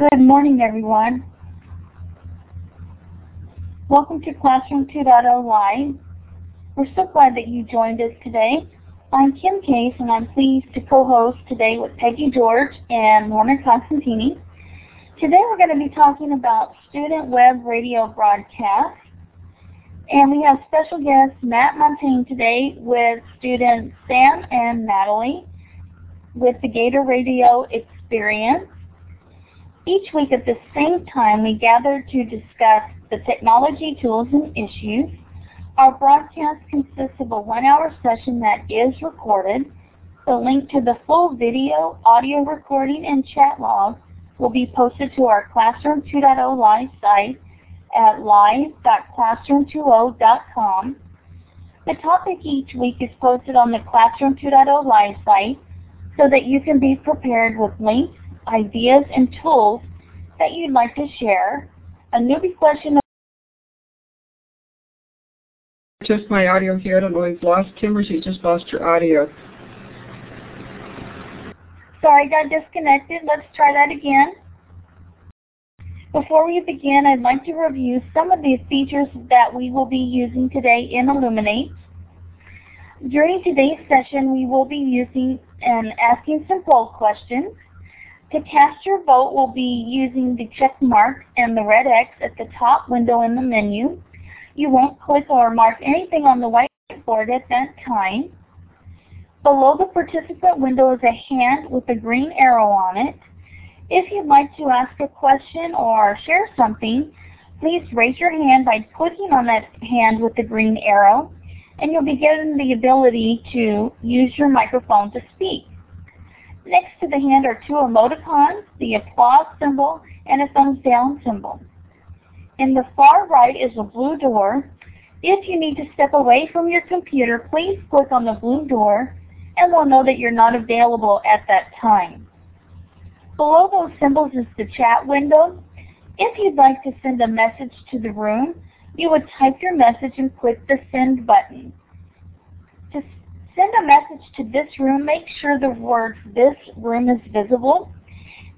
Good morning, everyone. Welcome to Classroom 2.0 Live. We're so glad that you joined us today. I'm Kim Case, and I'm pleased to co-host today with Peggy George and Lorna Costantini. Today we're going to be talking about student web radio broadcasts. And we have special guest Matt Montagne today with students Sam and Natalie with the Gator Radio Experience. Each week at the same time, we gather to discuss the technology tools and issues. Our broadcast consists of a one-hour session that is recorded. The link to the full video, audio recording, and chat log will be posted to our Classroom 2.0 live site at live.classroom20.com. The topic each week is posted on the Classroom 2.0 live site so that you can be prepared with links ideas, and tools that you'd like to share. A newbie question. Just my audio here. I don't know if you've lost Tim or she just lost your audio. Sorry, I got disconnected. Let's try that again. Before we begin, I'd like to review some of the features that we will be using today in Elluminate. During today's session, we will be using and asking some poll questions. To cast your vote, we'll be using the check mark and the red X at the top window in the menu. You won't click or mark anything on the whiteboard at that time. Below the participant window is a hand with a green arrow on it. If you'd like to ask a question or share something, please raise your hand by clicking on that hand with the green arrow, and you'll be given the ability to use your microphone to speak. Next to the hand are two emoticons, the applause symbol and a thumbs down symbol. In the far right is a blue door. If you need to step away from your computer, please click on the blue door and we'll know that you're not available at that time. Below those symbols is the chat window. If you'd like to send a message to the room, you would type your message and click the send button. To send a message to this room, make sure the word this room is visible.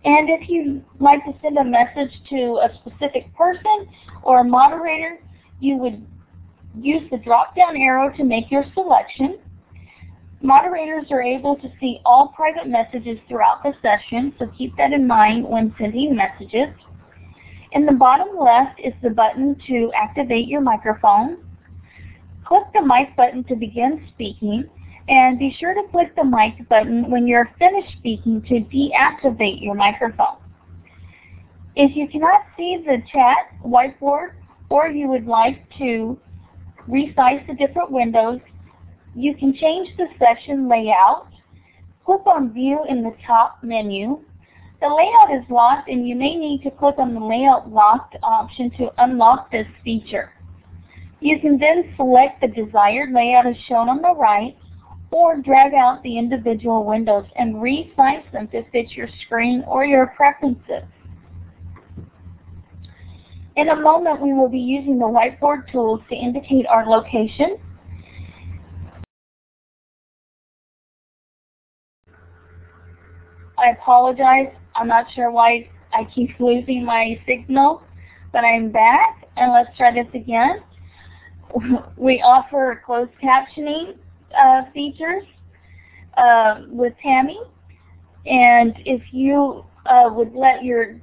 And if you'd like to send a message to a specific person or a moderator, you would use the drop-down arrow to make your selection. Moderators are able to see all private messages throughout the session, so keep that in mind when sending messages. In the bottom left is the button to activate your microphone. Click the mic button to begin speaking, and be sure to click the mic button when you're finished speaking to deactivate your microphone. If you cannot see the chat whiteboard or you would like to resize the different windows, you can change the session layout. Click on View in the top menu. The layout is locked and you may need to click on the Layout Locked option to unlock this feature. You can then select the desired layout as shown on the right or drag out the individual windows and resize them to fit your screen or your preferences. In a moment, we will be using the whiteboard tools to indicate our location. I apologize. I'm not sure why I keep losing my signal, but I'm back, and let's try this again. We offer closed captioning uh, features uh, with Tammy. And if you uh, would let your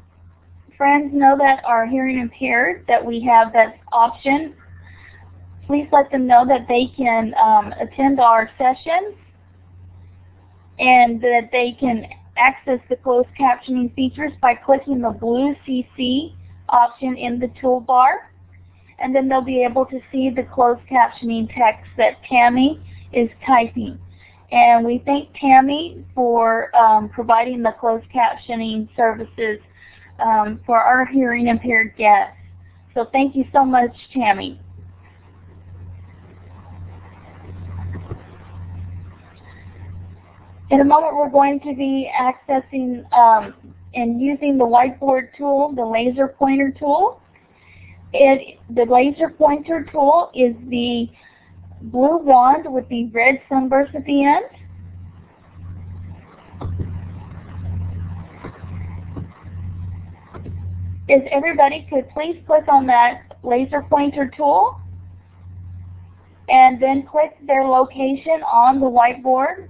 friends know that are hearing impaired that we have that option, please let them know that they can um, attend our sessions and that they can access the closed captioning features by clicking the blue CC option in the toolbar. And then they'll be able to see the closed captioning text that Tammy is typing. And we thank Tammy for um, providing the closed captioning services um, for our hearing impaired guests. So thank you so much, Tammy. In a moment, we're going to be accessing um, and using the whiteboard tool, the laser pointer tool. It, the laser pointer tool is the blue wand with the red sunburst at the end. if everybody could please click on that laser pointer tool and then click their location on the whiteboard.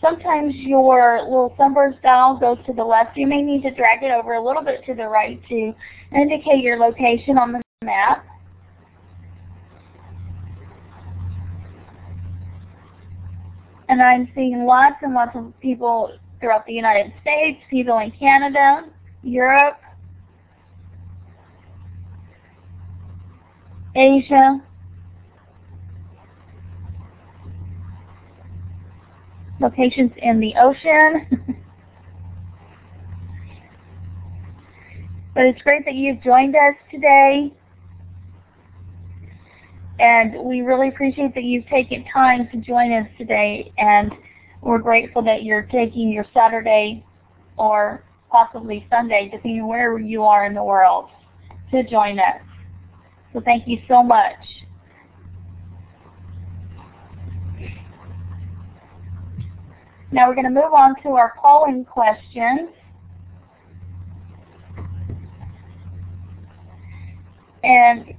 Sometimes your little sunburst dial goes to the left. You may need to drag it over a little bit to the right to indicate your location on the map. And I'm seeing lots and lots of people throughout the United States, people in Canada, Europe, Asia, locations in the ocean. but it's great that you've joined us today. And we really appreciate that you've taken time to join us today. And we're grateful that you're taking your Saturday or possibly Sunday, depending where you are in the world, to join us. So thank you so much. Now we're going to move on to our polling questions. And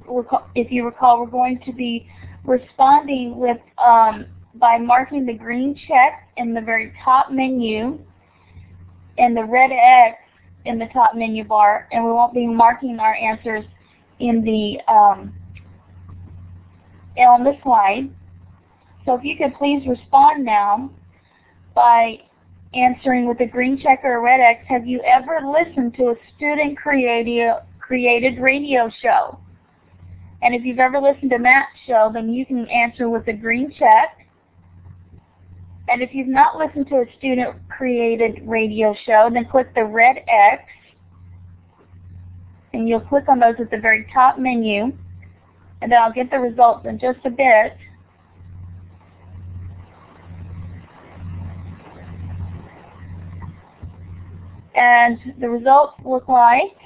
if you recall, we're going to be responding with um, by marking the green check in the very top menu and the red X in the top menu bar, and we won't be marking our answers in the um, on the slide. So if you could please respond now by answering with a green check or a red X, have you ever listened to a student created, created radio show? And if you've ever listened to Matt's show, then you can answer with a green check. And if you've not listened to a student created radio show, then click the red X. And you'll click on those at the very top menu. And then I'll get the results in just a bit. And the results look like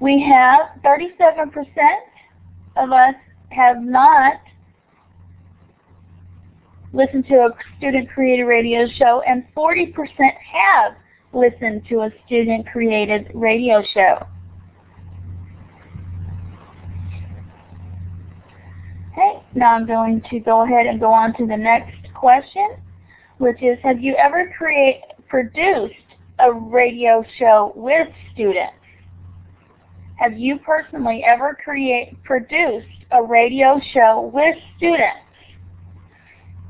we have 37% of us have not listened to a student-created radio show, and 40% have listened to a student-created radio show. Okay, now I'm going to go ahead and go on to the next question, which is, have you ever create, produced a radio show with students? Have you personally ever create, produced a radio show with students?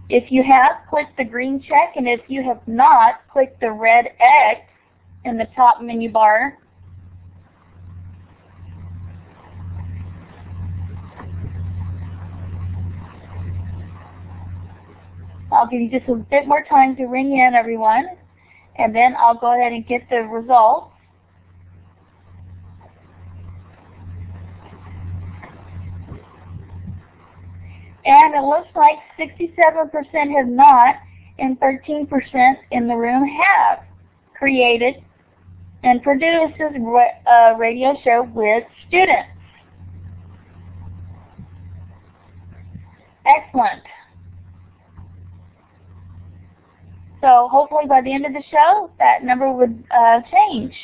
If you have, click the green check, and if you have not, click the red X in the top menu bar. I'll give you just a bit more time to ring in, everyone, and then I'll go ahead and get the results. And it looks like 67% have not, and 13% in the room have created and produced a radio show with students. Excellent. So hopefully by the end of the show, that number would uh, change.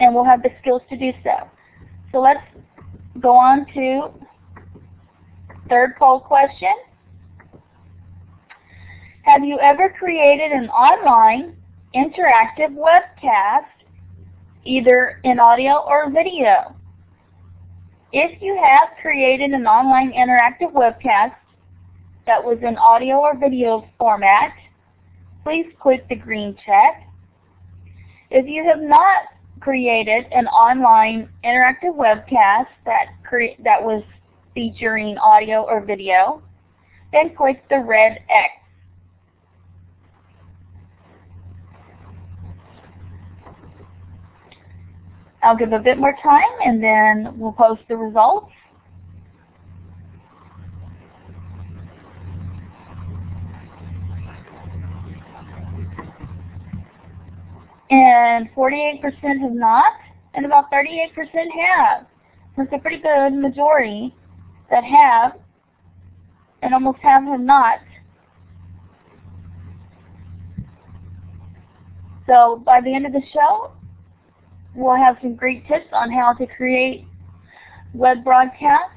And we'll have the skills to do so. So let's go on to Third poll question. Have you ever created an online interactive webcast, either in audio or video? If you have created an online interactive webcast that was in audio or video format, please click the green check. If you have not created an online interactive webcast that, that was featuring audio or video, then click the red X. I'll give a bit more time and then we'll post the results. And 48% have not, and about 38% have. It's a pretty good majority that have and almost have have not. So by the end of the show, we'll have some great tips on how to create web broadcasts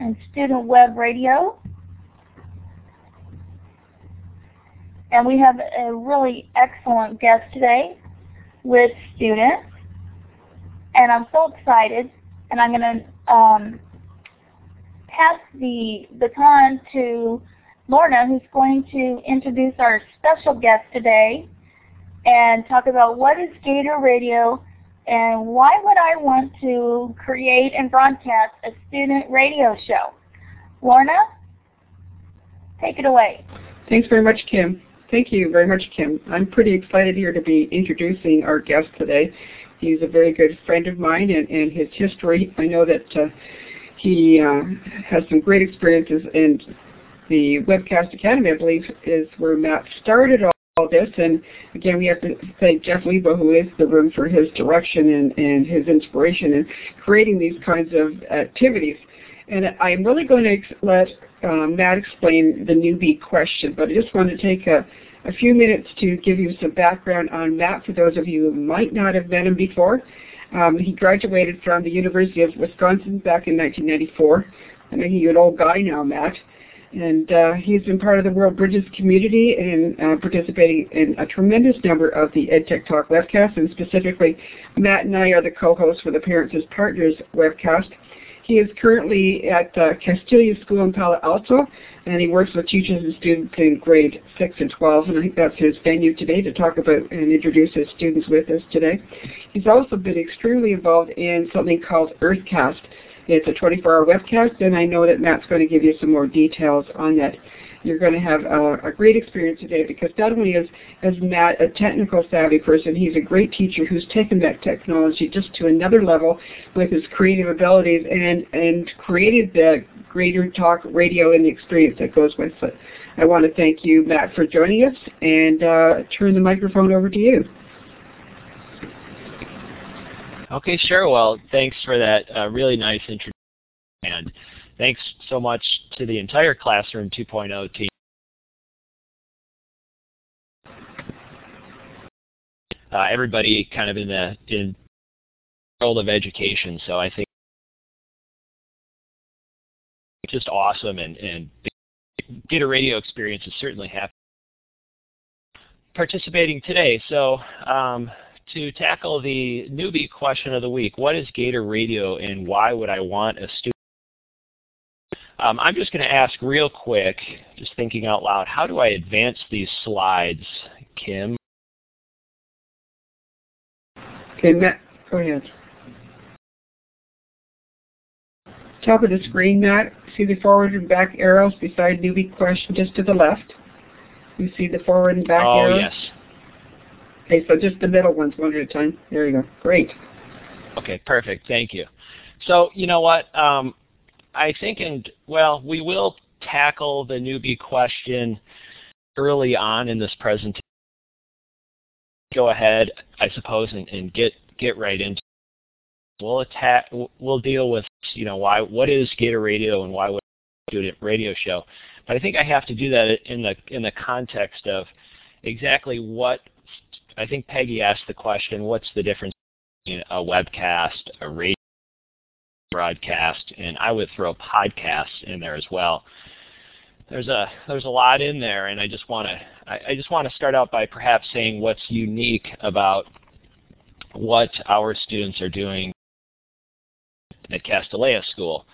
and student web radio. And we have a really excellent guest today with students. And I'm so excited. And I'm going to um, pass the baton to Lorna, who's going to introduce our special guest today and talk about what is Gator Radio and why would I want to create and broadcast a student radio show. Lorna, take it away. Thanks very much, Kim. Thank you very much, Kim. I'm pretty excited here to be introducing our guest today. He's a very good friend of mine, and, and his history, I know that uh, he uh, has some great experiences, in the Webcast Academy, I believe, is where Matt started all this. And again, we have to thank Jeff Lebow, who is the room, for his direction and, and his inspiration in creating these kinds of activities. And I'm really going to let um, Matt explain the newbie question, but I just want to take a, a few minutes to give you some background on Matt for those of you who might not have met him before. Um, he graduated from the University of Wisconsin back in 1994. I know he's an old guy now, Matt. And uh, he's been part of the World Bridges community and uh, participating in a tremendous number of the EdTech Talk webcasts. And specifically, Matt and I are the co-hosts for the Parents as Partners webcast. He is currently at uh, Castilleja School in Palo Alto, and he works with teachers and students in grade 6 and 12, and I think that's his venue today to talk about and introduce his students with us today. He's also been extremely involved in something called EarthCast. It's a 24-hour webcast, and I know that Matt's going to give you some more details on that. You're going to have a, a great experience today because not only is, is Matt a technical savvy person, he's a great teacher who's taken that technology just to another level with his creative abilities and, and created the greater talk radio and the experience that goes with it. I want to thank you, Matt, for joining us and uh, turn the microphone over to you. Okay, sure. Well, thanks for that uh, really nice introduction. And thanks so much to the entire Classroom 2.0 team. Uh, everybody kind of in the in world of education. So I think just awesome and, and Gator Radio experience is certainly happy participating today. So um, to tackle the newbie question of the week, what is Gator Radio and why would I want a student? Um, I'm just going to ask real quick, just thinking out loud, how do I advance these slides, Kim? Okay, Matt, go ahead. Top of the screen, Matt, see the forward and back arrows beside newbie question just to the left? You see the forward and back oh, arrows? Oh, yes. Okay, so just the middle ones one at a time. There you go. Great. Okay, perfect. Thank you. So, you know what? Um, I think, and well, we will tackle the newbie question early on in this presentation. Go ahead, I suppose, and, and get get right into. It. We'll attack. We'll deal with you know why what is Gator Radio and why would do a radio show. But I think I have to do that in the in the context of exactly what I think Peggy asked the question, what's the difference between a webcast, a radio broadcast, and I would throw podcasts in there as well. There's a there's a lot in there, and I just want to I, I just want to start out by perhaps saying what's unique about what our students are doing at Castilleja School.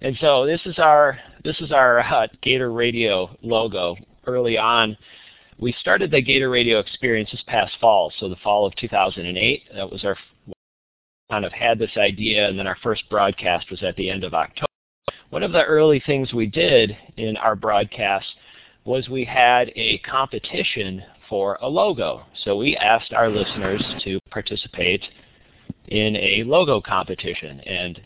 And so this is our this is our uh, Gator Radio logo. Early on, we started the Gator Radio experience this past fall, so the fall of 2008. That was our kind of had this idea, and then our first broadcast was at the end of October. One of the early things we did in our broadcast was we had a competition for a logo. So we asked our listeners to participate in a logo competition. And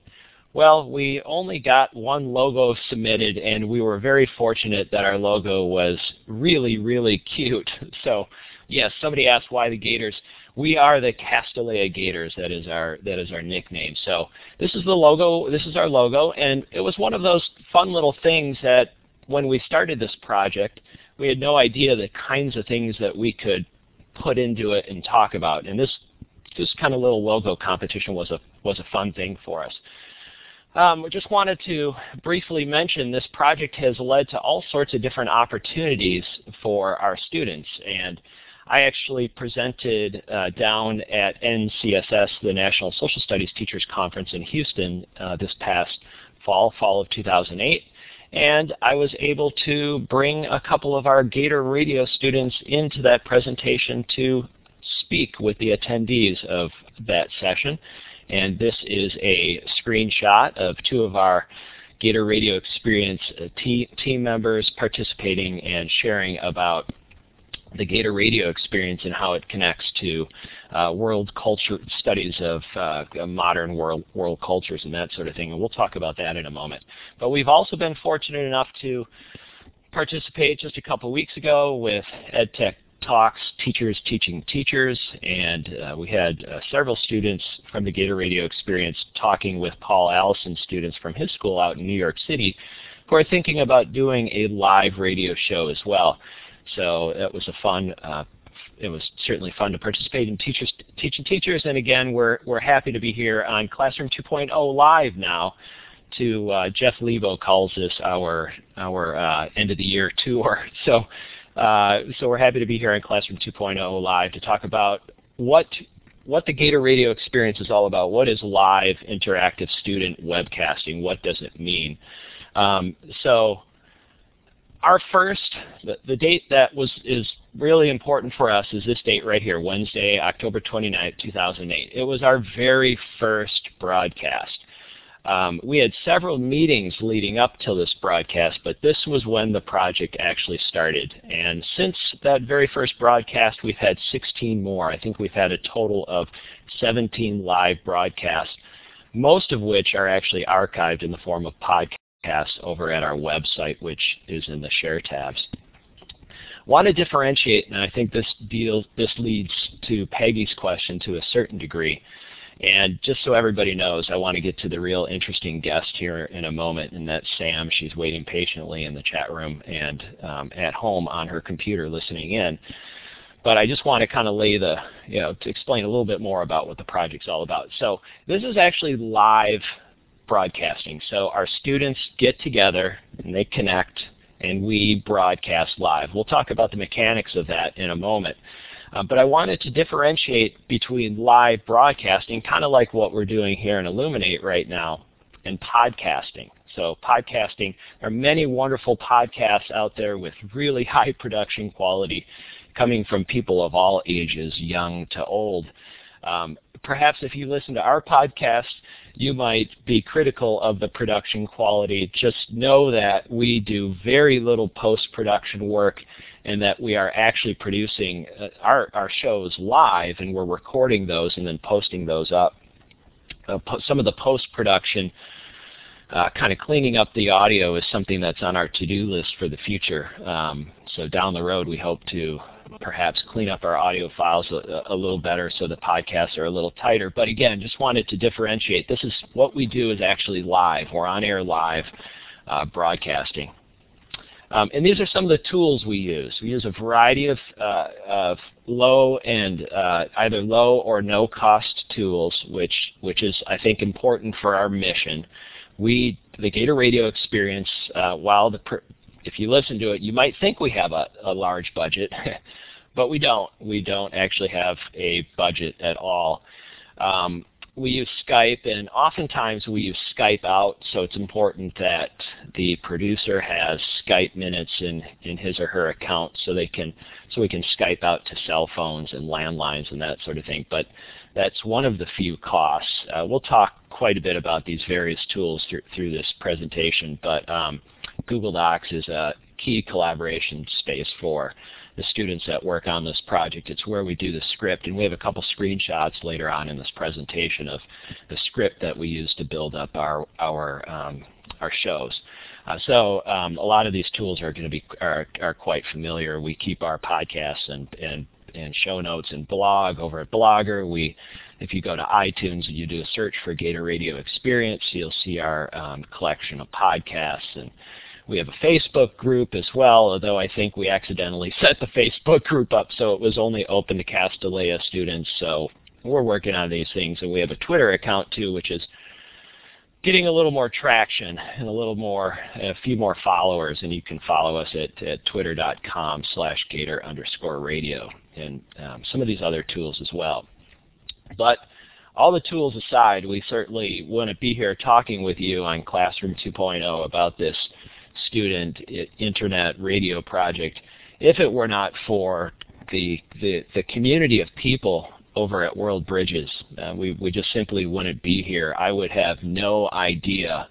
well, we only got one logo submitted, and we were very fortunate that our logo was really, really cute. So, yes, somebody asked why the Gators. We are the Castilleja Gators. That is our that is our nickname. So this is the logo. This is our logo, and it was one of those fun little things that when we started this project, we had no idea the kinds of things that we could put into it and talk about. And this this kind of little logo competition was a was a fun thing for us. Um, we just wanted to briefly mention this project has led to all sorts of different opportunities for our students. And I actually presented uh, down at NCSS, the National Social Studies Teachers Conference in Houston uh, this past fall, fall of 2008. And I was able to bring a couple of our Gator Radio students into that presentation to speak with the attendees of that session. And this is a screenshot of two of our Gator Radio Experience uh, team members participating and sharing about the Gator Radio experience and how it connects to uh, world culture studies of uh, modern world world cultures and that sort of thing. And we'll talk about that in a moment. But we've also been fortunate enough to participate just a couple weeks ago with EdTech talks, teachers teaching teachers, and uh, we had uh, several students from the Gator Radio experience talking with Paul Allison students from his school out in New York City who are thinking about doing a live radio show as well. So that was a fun, uh, it was certainly fun to participate in teachers teaching teachers, and again, we're, we're happy to be here on Classroom 2.0 live now to uh, Jeff Lebow calls this our our uh, end of the year tour. So uh, so we're happy to be here on Classroom 2.0 live to talk about what what the Gator Radio experience is all about. What is live interactive student webcasting? What does it mean? Um, so our first, the, the, date that was is really important for us is this date right here, Wednesday, October 29, 2008. It was our very first broadcast. Um, we had several meetings leading up to this broadcast, but this was when the project actually started. And since that very first broadcast, we've had 16 more. I think we've had a total of 17 live broadcasts, most of which are actually archived in the form of podcasts over at our website, which is in the Share tabs. Want to differentiate, and I think this deals, this leads to Peggy's question to a certain degree. And just so everybody knows, I want to get to the real interesting guest here in a moment, and that's Sam. She's waiting patiently in the chat room and um, at home on her computer listening in. But I just want to kind of lay the, you know, to explain a little bit more about what the project's all about. So this is actually live broadcasting. So our students get together and they connect and we broadcast live. We'll talk about the mechanics of that in a moment. Uh, but I wanted to differentiate between live broadcasting, kind of like what we're doing here in Elluminate right now, and podcasting. So podcasting, there are many wonderful podcasts out there with really high production quality coming from people of all ages, young to old. Um, perhaps if you listen to our podcast, you might be critical of the production quality. Just know that we do very little post-production work and that we are actually producing uh, our, our shows live and we're recording those and then posting those up. Uh, some of the post-production uh, kind of cleaning up the audio is something that's on our to-do list for the future. Um, so down the road we hope to perhaps clean up our audio files a, a, little better so the podcasts are a little tighter. But again, just wanted to differentiate. This is what we do is actually live. We're on air live uh, broadcasting. Um, and these are some of the tools we use. We use a variety of, uh, of low and uh, either low or no cost tools, which, which is, I think, important for our mission. We, the Gator Radio experience, uh, while the, if you listen to it, you might think we have a, a large budget, but we don't. We don't actually have a budget at all. Um, we use Skype, and oftentimes we use Skype out, so it's important that the producer has Skype minutes in, in his or her account so they can so we can Skype out to cell phones and landlines and that sort of thing. But that's one of the few costs. Uh, we'll talk quite a bit about these various tools through, through this presentation, but um, Google Docs is a key collaboration space for the students that work on this project. It's where we do the script, and we have a couple screenshots later on in this presentation of the script that we use to build up our our um, our shows. Uh, so um, a lot of these tools are going to be are, are quite familiar. We keep our podcasts and and and show notes and blog over at Blogger. We, if you go to iTunes and you do a search for Gator Radio Experience, you'll see our um, collection of podcasts and We have a Facebook group as well, although I think we accidentally set the Facebook group up so it was only open to Castilleja students. So we're working on these things. And we have a Twitter account too, which is getting a little more traction and a little more, a few more followers. And you can follow us at, at twitter.com slash gator underscore radio and um, some of these other tools as well. But all the tools aside, we certainly want to be here talking with you on Classroom 2.0 about this student internet radio project if it were not for the, the, the community of people over at World Bridges. Uh, we, we just simply wouldn't be here. I would have no idea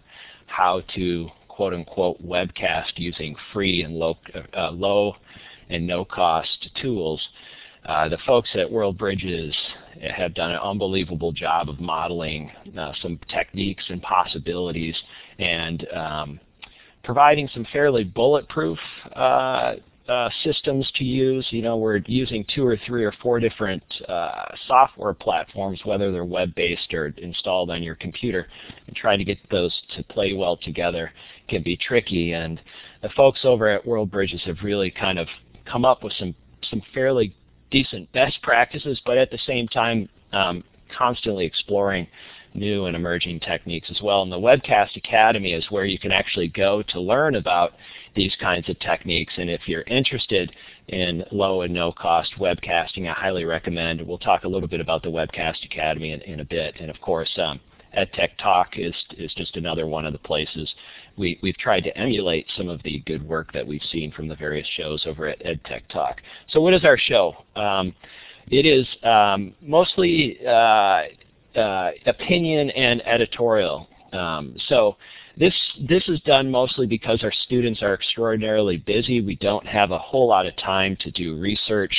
how to quote unquote webcast using free and low, uh, low and no cost tools. Uh, the folks at World Bridges have done an unbelievable job of modeling uh, some techniques and possibilities and um, providing some fairly bulletproof uh, uh, systems to use. You know, we're using two or three or four different uh, software platforms, whether they're web-based or installed on your computer, and trying to get those to play well together can be tricky. And the folks over at World Bridges have really kind of come up with some some fairly decent best practices, but at the same time um, constantly exploring new and emerging techniques as well. And the Webcast Academy is where you can actually go to learn about these kinds of techniques. And if you're interested in low and no cost webcasting, I highly recommend. We'll talk a little bit about the Webcast Academy in, in a bit. And of course, um, EdTech Talk is, is just another one of the places. We, we've tried to emulate some of the good work that we've seen from the various shows over at EdTech Talk. So what is our show? Um, it is um, mostly uh, uh, opinion and editorial. Um, so this, this is done mostly because our students are extraordinarily busy. We don't have a whole lot of time to do research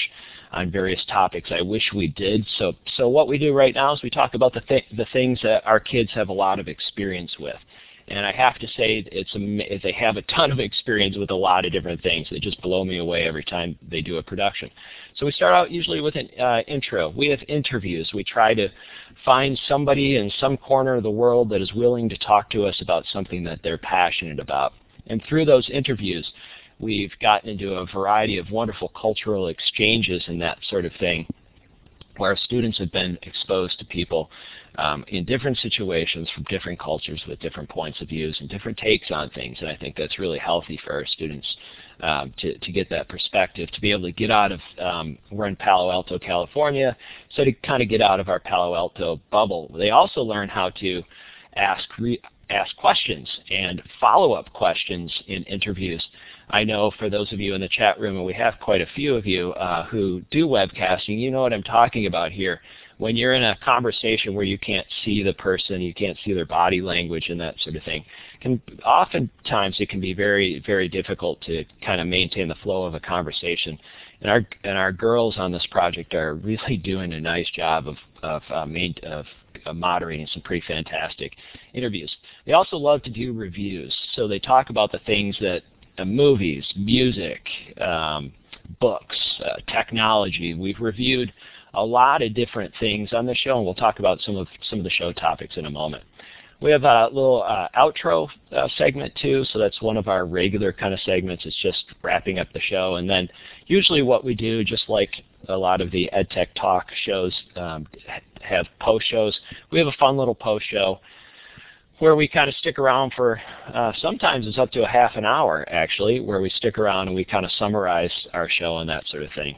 on various topics. I wish we did. So, so what we do right now is we talk about the, th the things that our kids have a lot of experience with. And I have to say, it's they have a ton of experience with a lot of different things. They just blow me away every time they do a production. So we start out usually with an uh, intro. We have interviews. We try to find somebody in some corner of the world that is willing to talk to us about something that they're passionate about. And through those interviews, we've gotten into a variety of wonderful cultural exchanges and that sort of thing where students have been exposed to people um, in different situations from different cultures with different points of views and different takes on things. And I think that's really healthy for our students um, to, to get that perspective, to be able to get out of, um, we're in Palo Alto, California, so to kind of get out of our Palo Alto bubble. They also learn how to ask, ask questions and follow-up questions in interviews. I know for those of you in the chat room, and we have quite a few of you uh, who do webcasting, you know what I'm talking about here when you're in a conversation where you can't see the person, you can't see their body language and that sort of thing, can oftentimes it can be very, very difficult to kind of maintain the flow of a conversation. And our and our girls on this project are really doing a nice job of of, uh, main, of moderating some pretty fantastic interviews. They also love to do reviews, so they talk about the things that uh, movies, music, um, books, uh, technology. We've reviewed a lot of different things on the show, and we'll talk about some of some of the show topics in a moment. We have a little uh, outro uh, segment too, so that's one of our regular kind of segments. It's just wrapping up the show, and then usually what we do, just like a lot of the EdTech Talk shows um, have post shows, we have a fun little post show where we kind of stick around for uh, sometimes it's up to a half an hour actually, where we stick around and we kind of summarize our show and that sort of thing.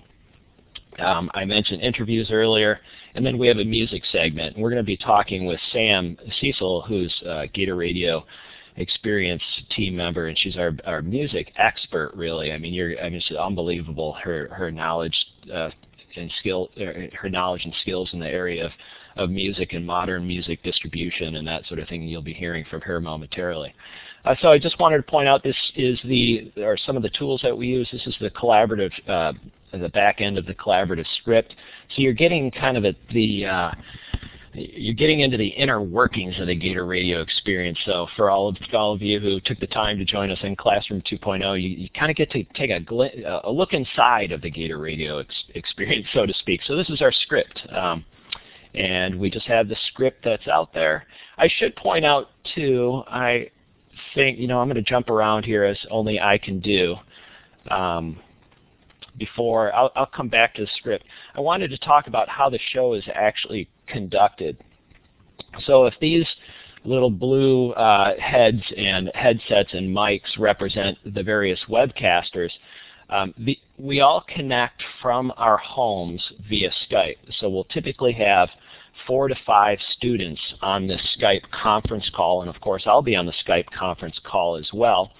Um, I mentioned interviews earlier, and then we have a music segment. And We're going to be talking with Sam Cecil, who's a Gator Radio experience team member, and she's our, our music expert, really. I mean, you're, I mean, it's unbelievable, her, her knowledge uh, and skill, er, her knowledge and skills in the area of, of music and modern music distribution and that sort of thing you'll be hearing from her momentarily. Uh, so I just wanted to point out this is the, or some of the tools that we use. This is the collaborative uh, the back end of the collaborative script. So you're getting kind of at the uh, you're getting into the inner workings of the Gator Radio experience. So for all of, all of you who took the time to join us in Classroom 2.0, you, you kind of get to take a, gl- a, look inside of the Gator Radio ex experience, so to speak. So this is our script. Um, and we just have the script that's out there. I should point out too, I think, you know, I'm going to jump around here as only I can do. Um, before I'll, I'll come back to the script. I wanted to talk about how the show is actually conducted. So if these little blue uh, heads and headsets and mics represent the various webcasters, um, the, we all connect from our homes via Skype. So we'll typically have four to five students on this Skype conference call, and of course I'll be on the Skype conference call as well.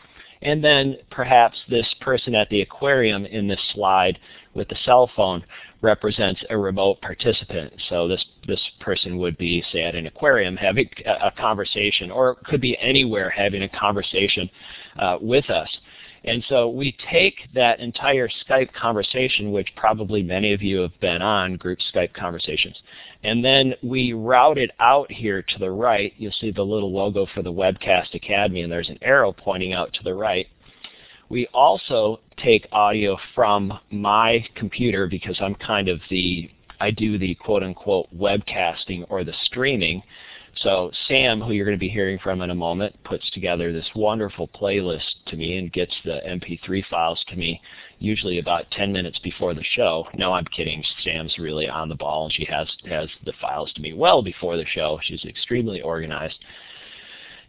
And then perhaps this person at the aquarium in this slide with the cell phone represents a remote participant. So this, this person would be, say, at an aquarium having a, conversation, or could be anywhere having a conversation uh, with us. And so we take that entire Skype conversation, which probably many of you have been on, group Skype conversations, and then we route it out here to the right. You'll see the little logo for the Webcast Academy, and there's an arrow pointing out to the right. We also take audio from my computer because I'm kind of the, I do the quote unquote webcasting or the streaming. So Sam, who you're going to be hearing from in a moment, puts together this wonderful playlist to me and gets the MP3 files to me usually about 10 minutes before the show. No, I'm kidding. Sam's really on the ball and she has, has the files to me well before the show. She's extremely organized.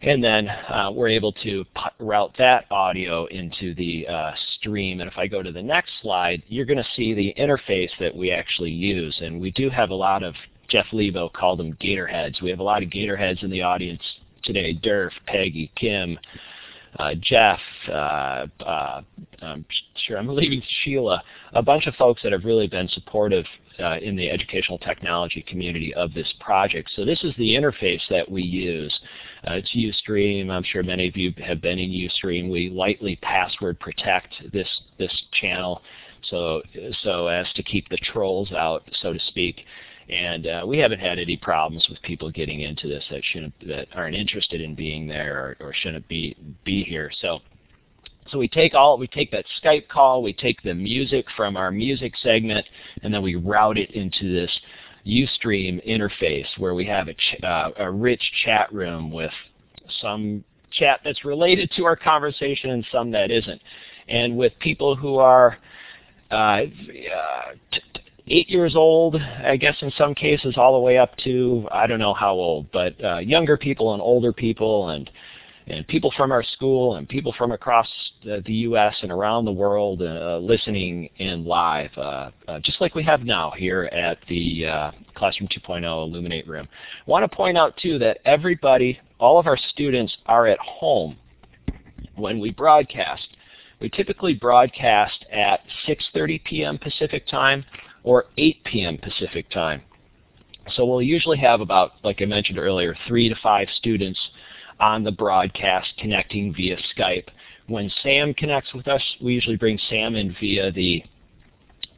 And then uh, we're able to route that audio into the uh, stream. And if I go to the next slide, you're going to see the interface that we actually use. And we do have a lot of Jeff Lebow called them Gatorheads. We have a lot of Gatorheads in the audience today. Durff, Peggy, Kim, uh, Jeff, uh, uh, I'm sure I'm leaving Sheila, a bunch of folks that have really been supportive uh, in the educational technology community of this project. So this is the interface that we use. Uh, it's Ustream. I'm sure many of you have been in Ustream. We lightly password protect this this channel so so as to keep the trolls out, so to speak. And uh, we haven't had any problems with people getting into this that shouldn't that aren't interested in being there or, or shouldn't be be here. So so we take all we take that Skype call, we take the music from our music segment, and then we route it into this Ustream interface where we have a, uh, a rich chat room with some chat that's related to our conversation and some that isn't. And with people who are uh, uh, eight years old, I guess in some cases all the way up to, I don't know how old, but uh, younger people and older people and and people from our school and people from across the, the U.S. and around the world uh, listening in live, uh, uh, just like we have now here at the uh, Classroom 2.0 Elluminate room. I want to point out too that everybody, all of our students are at home when we broadcast. We typically broadcast at 6.30 p.m. Pacific time or 8 p.m. Pacific time. So we'll usually have about, like I mentioned earlier, three to five students on the broadcast connecting via Skype. When Sam connects with us, we usually bring Sam in via the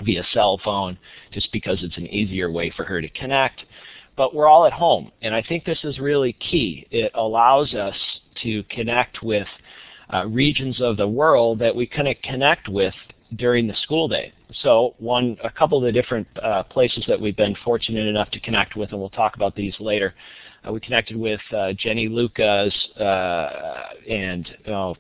via cell phone just because it's an easier way for her to connect. But we're all at home, and I think this is really key. It allows us to connect with uh, regions of the world that we couldn't connect with during the school day. So one, a couple of the different uh, places that we've been fortunate enough to connect with, and we'll talk about these later. Uh, we connected with uh, Jenny Lucas uh, and oh,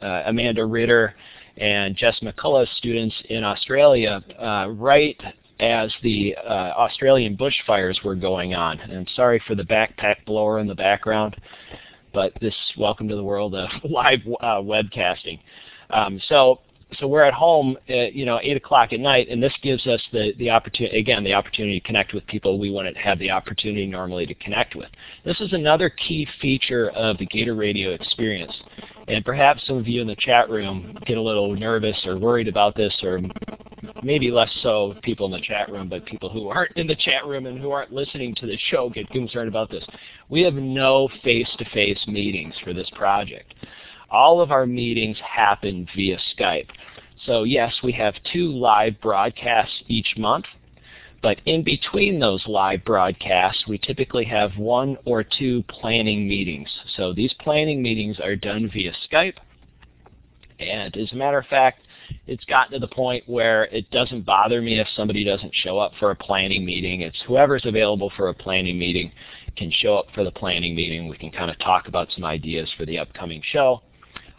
uh, Amanda Ritter and Jess McCullough students in Australia uh, right as the Australian bushfires were going on. And sorry for the backpack blower in the background, but this welcome to the world of live webcasting. Um, so so we're at home, at, you know, 8 o'clock at night, and this gives us the, the opportunity, again, the opportunity to connect with people we wouldn't have the opportunity normally to connect with. This is another key feature of the Gator Radio experience. And perhaps some of you in the chat room get a little nervous or worried about this, or maybe less so people in the chat room, but people who aren't in the chat room and who aren't listening to the show get concerned about this. We have no face-to-face -face meetings for this project all of our meetings happen via Skype. So yes, we have two live broadcasts each month, but in between those live broadcasts, we typically have one or two planning meetings. So these planning meetings are done via Skype, And as a matter of fact, it's gotten to the point where it doesn't bother me if somebody doesn't show up for a planning meeting. It's whoever's available for a planning meeting can show up for the planning meeting. We can kind of talk about some ideas for the upcoming show.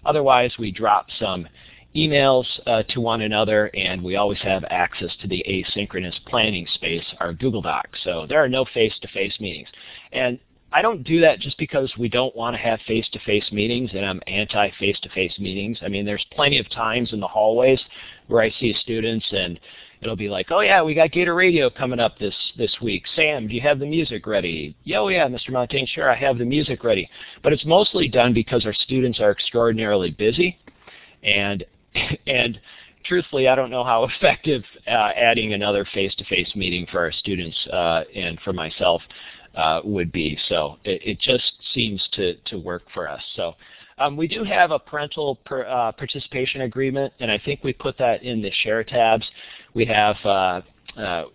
Otherwise, we drop some emails uh, to one another, and we always have access to the asynchronous planning space, our Google Doc. So there are no face-to-face -face meetings. And I don't do that just because we don't want to have face-to-face meetings and I'm anti-face-to-face meetings. I mean, there's plenty of times in the hallways where I see students and it'll be like, oh yeah, we got Gator Radio coming up this, this week. Sam, do you have the music ready? Yeah, oh yeah, Mr. Montagne, sure, I have the music ready. But it's mostly done because our students are extraordinarily busy and, and truthfully, I don't know how effective uh, adding another face-to-face -face meeting for our students uh, and for myself uh, would be. So it, it, just seems to, to work for us. So um, we do have a parental per, uh, participation agreement, and I think we put that in the share tabs. We have uh, uh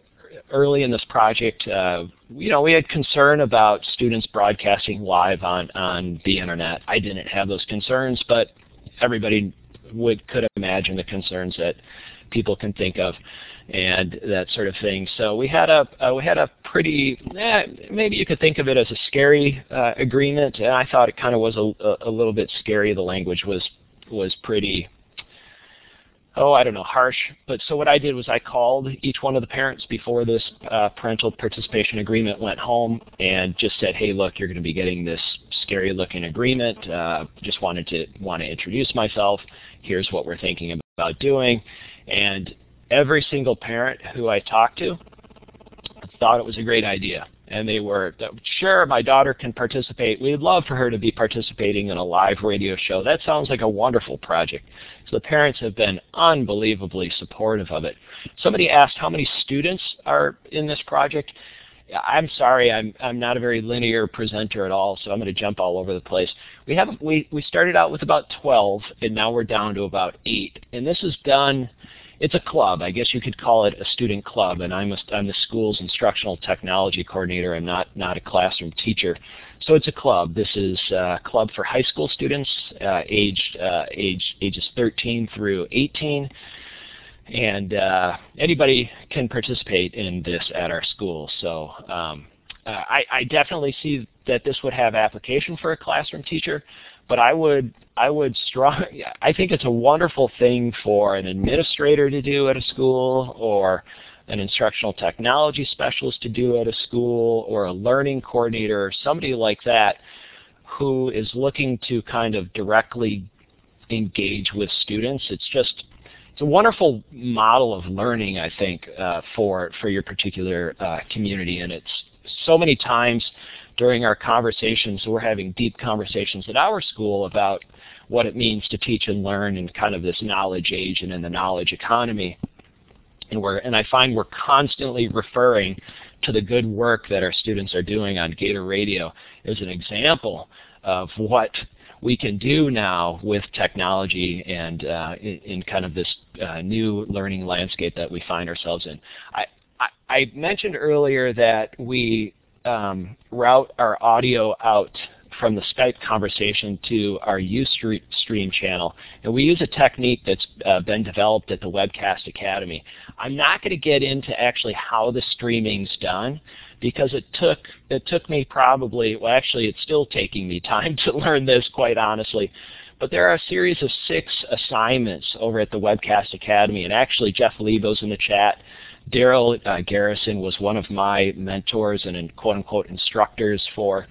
early in this project, uh, you know, we had concern about students broadcasting live on, on the internet. I didn't have those concerns, but everybody would could imagine the concerns that people can think of and that sort of thing. So we had a uh, we had a pretty eh, maybe you could think of it as a scary uh, agreement, and I thought it kind of was a, a little bit scary. The language was was pretty oh, I don't know, harsh. But so what I did was I called each one of the parents before this uh, parental participation agreement went home and just said, hey, look, you're going to be getting this scary looking agreement. Uh, just wanted to want to introduce myself. Here's what we're thinking about doing. And every single parent who I talked to thought it was a great idea. And they were, sure, my daughter can participate. We'd love for her to be participating in a live radio show. That sounds like a wonderful project. So the parents have been unbelievably supportive of it. Somebody asked how many students are in this project. I'm sorry, I'm I'm not a very linear presenter at all, so I'm going to jump all over the place. We have we we started out with about 12, and now we're down to about eight, and this is done it's a club. I guess you could call it a student club, and I'm, a, I'm the school's instructional technology coordinator. I'm not, not a classroom teacher. So it's a club. This is a club for high school students uh, aged uh, age, ages 13 through 18. And uh, anybody can participate in this at our school. So um, uh, I, I definitely see that this would have application for a classroom teacher, but I would I would strong I think it's a wonderful thing for an administrator to do at a school or an instructional technology specialist to do at a school or a learning coordinator or somebody like that who is looking to kind of directly engage with students. It's just it's a wonderful model of learning, I think, uh, for for your particular uh, community, and it's so many times during our conversations, we're having deep conversations at our school about what it means to teach and learn in kind of this knowledge age and in the knowledge economy. And, we're, and I find we're constantly referring to the good work that our students are doing on Gator Radio as an example of what we can do now with technology and uh, in, in, kind of this uh, new learning landscape that we find ourselves in. I, I, I mentioned earlier that we um, route our audio out from the Skype conversation to our Ustream channel. And we use a technique that's uh, been developed at the Webcast Academy. I'm not going to get into actually how the streaming's done because it took it took me probably, well actually it's still taking me time to learn this quite honestly. But there are a series of six assignments over at the Webcast Academy. And actually Jeff Lebow's in the chat. Daryl uh, Garrison was one of my mentors and quote-unquote instructors for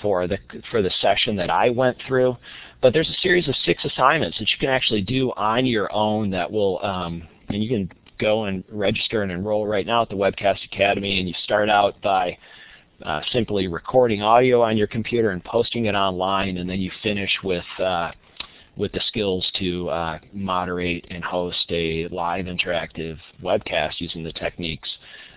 for the for the session that I went through. But there's a series of six assignments that you can actually do on your own that will, um, and you can go and register and enroll right now at the Webcast Academy, and you start out by uh, simply recording audio on your computer and posting it online, and then you finish with uh, with the skills to uh, moderate and host a live interactive webcast using the techniques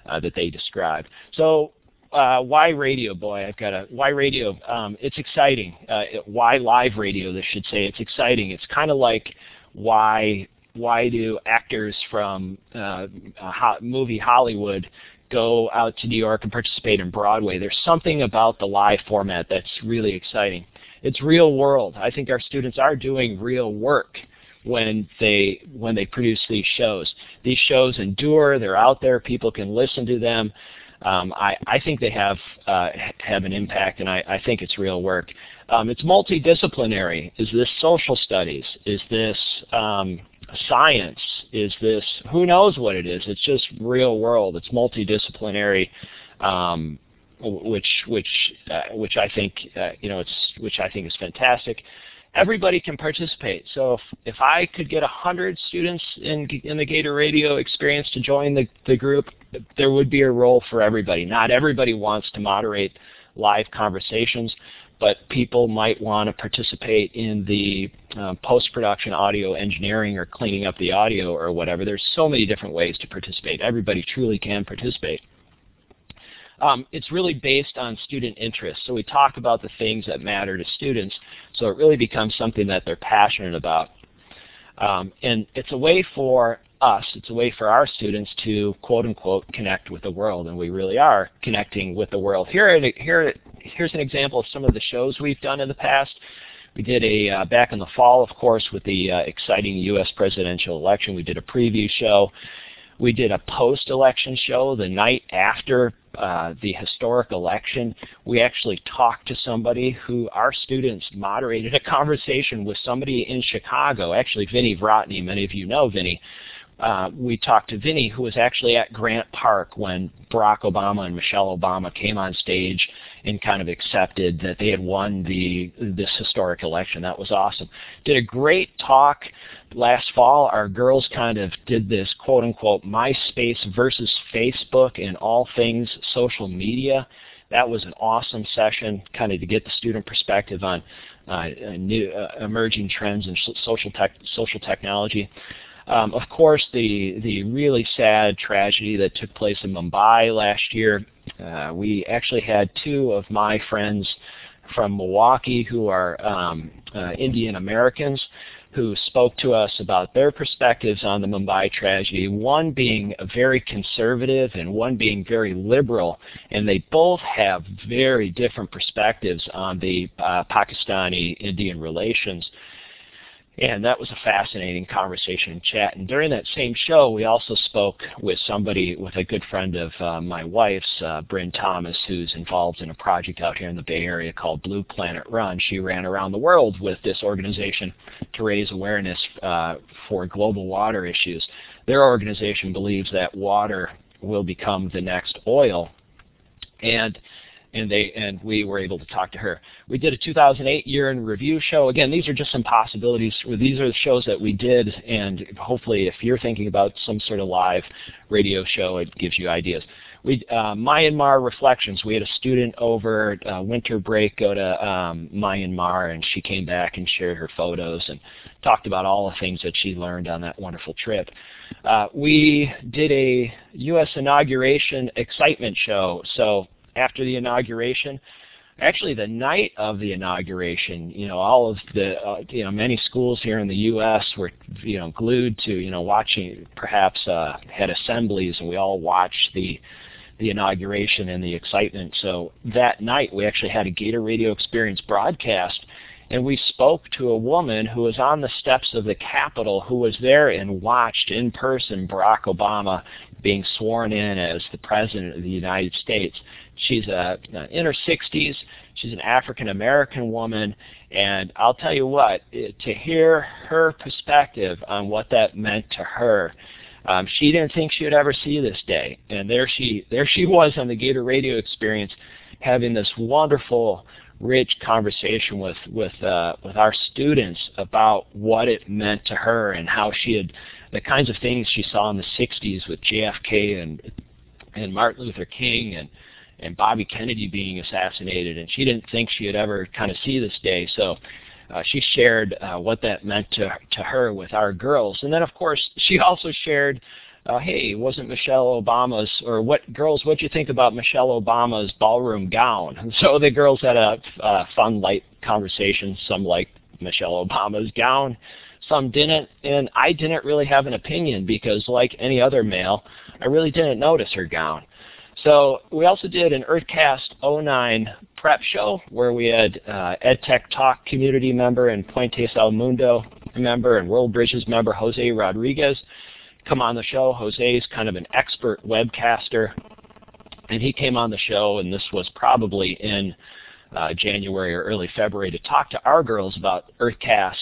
uh, that they describe. So uh, why radio, boy? I've got a why radio. Um, it's exciting. Uh, why live radio? This should say it's exciting. It's kind of like why why do actors from uh, ho movie Hollywood go out to New York and participate in Broadway? There's something about the live format that's really exciting. It's real world. I think our students are doing real work when they when they produce these shows. These shows endure. They're out there. People can listen to them. Um, I, I think they have uh, have an impact, and I, I think it's real work. Um, it's multidisciplinary. Is this social studies? Is this um, science? Is this who knows what it is? It's just real world. It's multidisciplinary, um, which which uh, which I think uh, you know it's which I think is fantastic everybody can participate. So if, if I could get 100 students in, in the Gator Radio experience to join the, the group, there would be a role for everybody. Not everybody wants to moderate live conversations, but people might want to participate in the uh, post-production audio engineering or cleaning up the audio or whatever. There's so many different ways to participate. Everybody truly can participate. Um, it's really based on student interest. So we talk about the things that matter to students, so it really becomes something that they're passionate about. Um, and it's a way for us, it's a way for our students to quote unquote connect with the world, and we really are connecting with the world. Here, here here's an example of some of the shows we've done in the past. We did a, uh, back in the fall, of course, with the uh, exciting U.S. presidential election, we did a preview show. We did a post-election show the night after uh, the historic election. We actually talked to somebody who our students moderated a conversation with somebody in Chicago. Actually, Vinny Vrotny, many of you know Vinny. Uh, we talked to Vinny, who was actually at Grant Park when Barack Obama and Michelle Obama came on stage and kind of accepted that they had won the this historic election. That was awesome. Did a great talk last fall. Our girls kind of did this quote unquote MySpace versus Facebook and all things social media. That was an awesome session, kind of to get the student perspective on uh, new uh, emerging trends in social tech, social technology. Um, of course, the the really sad tragedy that took place in Mumbai last year. Uh, we actually had two of my friends from Milwaukee who are um, uh, Indian Americans who spoke to us about their perspectives on the Mumbai tragedy, one being very conservative and one being very liberal, and they both have very different perspectives on the uh, Pakistani-Indian relations. And that was a fascinating conversation and chat. And during that same show, we also spoke with somebody, with a good friend of uh, my wife's, uh, Bryn Thomas, who's involved in a project out here in the Bay Area called Blue Planet Run. She ran around the world with this organization to raise awareness uh, for global water issues. Their organization believes that water will become the next oil. And and they and we were able to talk to her. We did a 2008 year in review show. Again, these are just some possibilities. These are the shows that we did, and hopefully, if you're thinking about some sort of live radio show, it gives you ideas. We uh, Myanmar reflections. We had a student over uh, winter break go to um, Myanmar, and she came back and shared her photos and talked about all the things that she learned on that wonderful trip. Uh, we did a U.S. inauguration excitement show. So after the inauguration. Actually, the night of the inauguration, you know, all of the, uh, you know, many schools here in the U.S. were, you know, glued to, you know, watching, perhaps uh, had assemblies, and we all watched the the inauguration and the excitement. So that night, we actually had a Gator Radio Experience broadcast, and we spoke to a woman who was on the steps of the Capitol who was there and watched in person Barack Obama being sworn in as the President of the United States. She's a, in her 60s. She's an African American woman, and I'll tell you what, to hear her perspective on what that meant to her, um, she didn't think she would ever see this day, and there she there she was on the Gator Radio experience, having this wonderful, rich conversation with with uh, with our students about what it meant to her and how she had the kinds of things she saw in the 60s with JFK and and Martin Luther King and and Bobby Kennedy being assassinated, and she didn't think she would ever kind of see this day. So uh, she shared uh, what that meant to to her with our girls, and then of course she also shared, uh, hey, wasn't Michelle Obama's or what girls? What'd you think about Michelle Obama's ballroom gown? And so the girls had a, a fun, light conversation. Some liked Michelle Obama's gown, some didn't, and I didn't really have an opinion because, like any other male, I really didn't notice her gown. So we also did an EarthCast 09 prep show where we had uh, EdTech Talk community member and Puentes al Mundo member and World Bridges member Jose Rodriguez come on the show. Jose is kind of an expert webcaster, and he came on the show, and this was probably in uh, January or early February to talk to our girls about EarthCast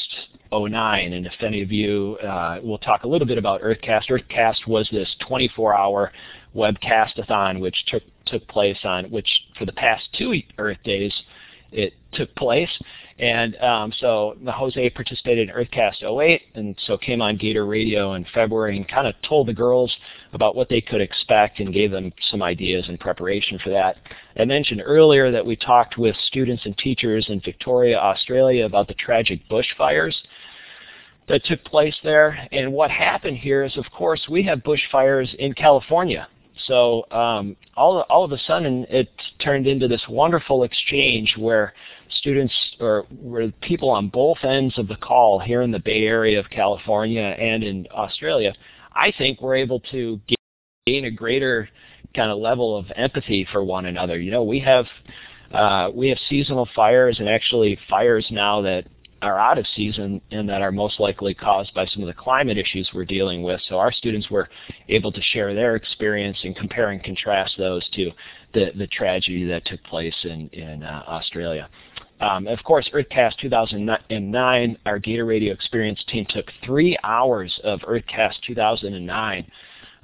09. And if any of you, uh, we'll talk a little bit about EarthCast. EarthCast was this 24-hour webcastathon which took took place on which for the past two Earth days it took place. And um, so Jose participated in EarthCast 08 and so came on Gator Radio in February and kind of told the girls about what they could expect and gave them some ideas in preparation for that. I mentioned earlier that we talked with students and teachers in Victoria, Australia about the tragic bushfires that took place there. And what happened here is, of course, we have bushfires in California. So um, all, all of a sudden, it turned into this wonderful exchange where students or where people on both ends of the call here in the Bay Area of California and in Australia, I think were able to gain a greater kind of level of empathy for one another. You know, we have uh, we have seasonal fires and actually fires now that are out of season and that are most likely caused by some of the climate issues we're dealing with. So our students were able to share their experience and compare and contrast those to the, the tragedy that took place in, in uh, Australia. Um, of course, EarthCast 2009, our Gator Radio Experience team took three hours of EarthCast 2009.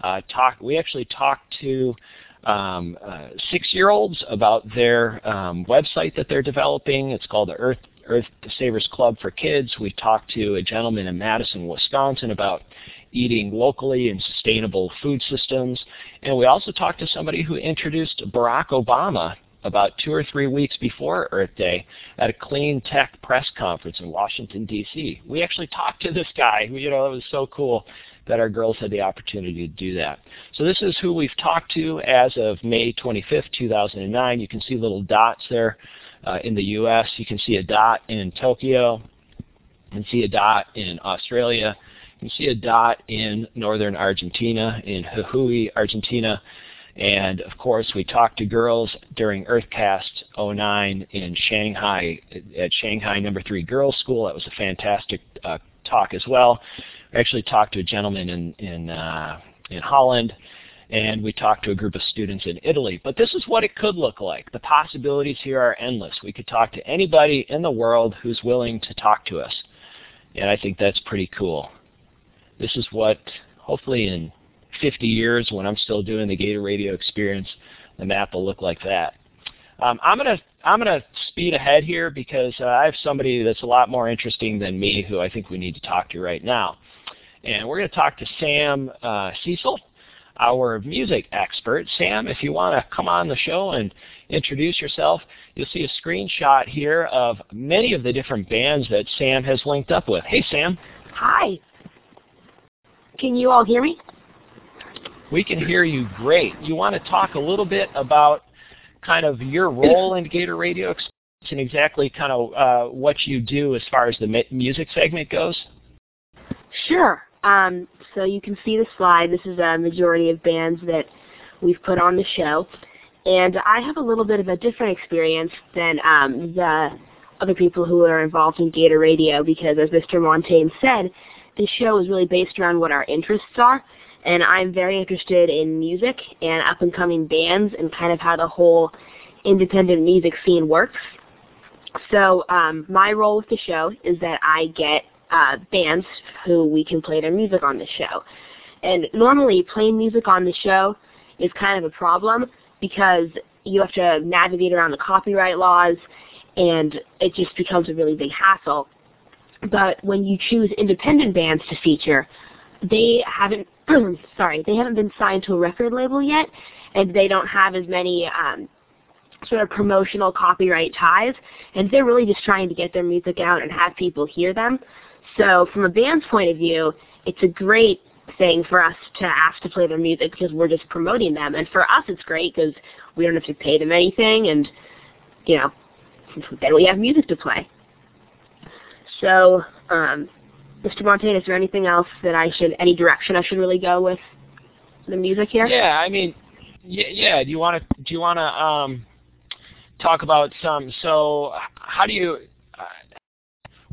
Uh, talk, we actually talked to um, uh, six-year-olds about their um, website that they're developing. It's called the Earth Earth Savers Club for Kids. We talked to a gentleman in Madison, Wisconsin about eating locally and sustainable food systems. And we also talked to somebody who introduced Barack Obama about two or three weeks before Earth Day at a clean tech press conference in Washington, D.C. We actually talked to this guy. You know, it was so cool that our girls had the opportunity to do that. So this is who we've talked to as of May 25th, 2009. You can see little dots there uh, in the U.S. You can see a dot in Tokyo. You can see a dot in Australia. You can see a dot in northern Argentina, in Jujuy, Argentina. And of course, we talked to girls during EarthCast 09 in Shanghai, at Shanghai Number 3 Girls School. That was a fantastic uh, talk as well. We actually talked to a gentleman in, in, uh, in Holland and we talked to a group of students in Italy. But this is what it could look like. The possibilities here are endless. We could talk to anybody in the world who's willing to talk to us. And I think that's pretty cool. This is what, hopefully in 50 years when I'm still doing the Gator Radio experience, the map will look like that. Um, I'm gonna I'm gonna speed ahead here because uh, I have somebody that's a lot more interesting than me who I think we need to talk to right now, and we're gonna talk to Sam uh, Cecil our music expert. Sam, if you want to come on the show and introduce yourself, you'll see a screenshot here of many of the different bands that Sam has linked up with. Hey, Sam. Hi. Can you all hear me? We can hear you great. You want to talk a little bit about kind of your role in Gator Radio and exactly kind of uh, what you do as far as the music segment goes? Sure. Um, so you can see the slide. This is a majority of bands that we've put on the show. And I have a little bit of a different experience than um, the other people who are involved in Gator Radio because, as Mr. Montagne said, this show is really based around what our interests are. And I'm very interested in music and up-and-coming bands and kind of how the whole independent music scene works. So um, my role with the show is that I get uh, bands who we can play their music on the show. And normally playing music on the show is kind of a problem because you have to navigate around the copyright laws and it just becomes a really big hassle. But when you choose independent bands to feature, they haven't sorry, they haven't been signed to a record label yet and they don't have as many um, sort of promotional copyright ties and they're really just trying to get their music out and have people hear them. So from a band's point of view, it's a great thing for us to ask to play their music because we're just promoting them. And for us, it's great because we don't have to pay them anything, and you know, then we have music to play. So, um, Mr. Montagne, is there anything else that I should, any direction I should really go with the music here? Yeah, I mean, yeah, yeah. Do you want to, do you want to um, talk about some? So, how do you?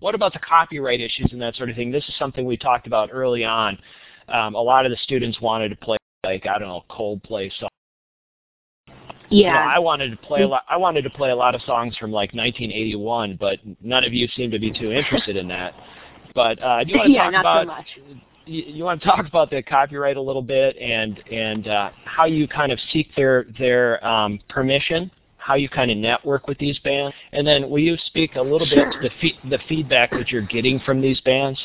what about the copyright issues and that sort of thing? This is something we talked about early on. Um, a lot of the students wanted to play like I don't know Coldplay songs. Yeah. You know, I wanted to play a lot. I wanted to play a lot of songs from like 1981, but none of you seem to be too interested in that. But uh, do you want to yeah, talk about so you, you want to talk about the copyright a little bit and and uh, how you kind of seek their their um, permission, how you kind of network with these bands, and then will you speak a little Sure. bit to the fe- the feedback that you're getting from these bands?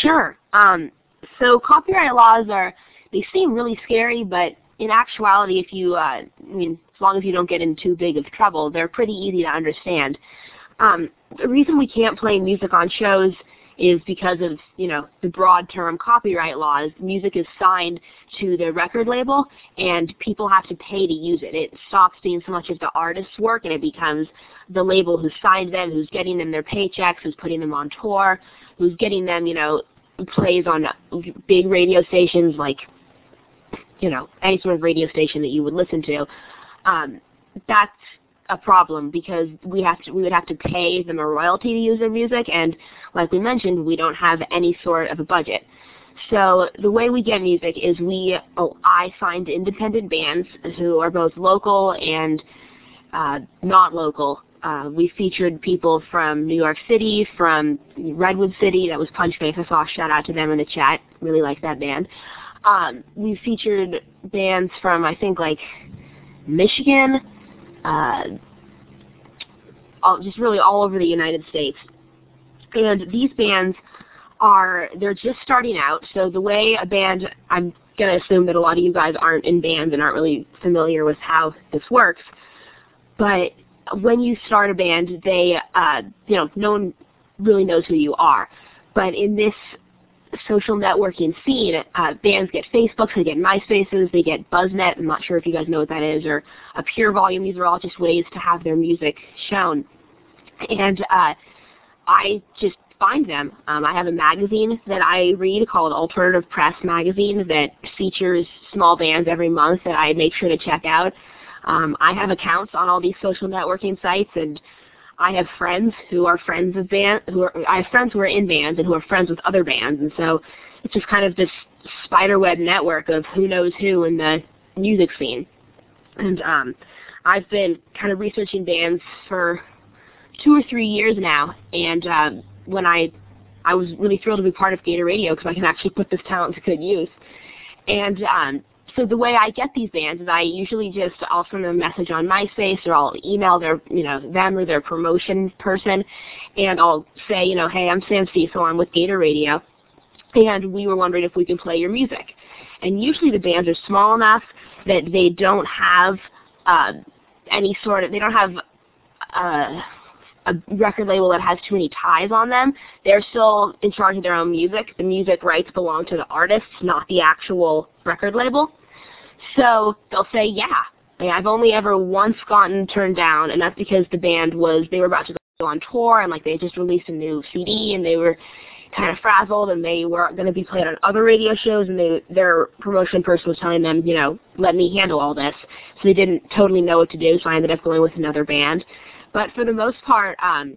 Sure. Um, so copyright laws are, they seem really scary, but in actuality, if you, uh, I mean, as long as you don't get in too big of trouble, they're pretty easy to understand. Um, the reason we can't play music on shows is because of, you know, the broad term copyright laws. Music is signed to the record label, and people have to pay to use it. It stops being so much of the artist's work, and it becomes the label who signed them, who's getting them their paychecks, who's putting them on tour, who's getting them, you know, plays on big radio stations like, you know, any sort of radio station that you would listen to. Um, that's a problem because we have to we would have to pay them a royalty to use their music and like we mentioned we don't have any sort of a budget so the way we get music is we oh I find independent bands who are both local and uh, not local uh, we featured people from New York City, from Redwood City. That was Punchface. I saw a shout out to them in the chat. Really like that band. Um, we featured bands from I think like Michigan, uh, all, just really all over the United States. And these bands are they're just starting out. So the way a band, I'm gonna assume that a lot of you guys aren't in bands and aren't really familiar with how this works. But when you start a band, they, uh, you know, no one really knows who you are. But in this social networking scene, uh, bands get Facebooks, they get MySpaces, they get BuzzNet. I'm not sure if you guys know what that is, or a Pure Volume. These are all just ways to have their music shown. And uh, I just find them. Um, I have a magazine that I read called Alternative Press Magazine that features small bands every month that I make sure to check out. Um, I have accounts on all these social networking sites, and I have friends who are friends of band. Who are I have friends who are in bands and who are friends with other bands, and so it's just kind of this spiderweb network of who knows who in the music scene. And um, I've been kind of researching bands for two or three years now, and um, when I I was really thrilled to be part of Gator Radio because I can actually put this talent to good use. And um, so the way I get these bands is I usually just I'll send them a message on MySpace or I'll email their you know them or their promotion person, and I'll say you know hey I'm Sam Cecil I'm with Gator Radio, and we were wondering if we can play your music. And usually the bands are small enough that they don't have uh, any sort of they don't have uh, a record label that has too many ties on them. They're still in charge of their own music. The music rights belong to the artists, not the actual record label. So they'll say, yeah. I've only ever once gotten turned down, and that's because the band was, they were about to go on tour, and like they just released a new CD, and they were kind of frazzled, and they were going to be played on other radio shows, and they, their promotion person was telling them, you know, let me handle all this. So they didn't totally know what to do, so I ended up going with another band. But for the most part, um,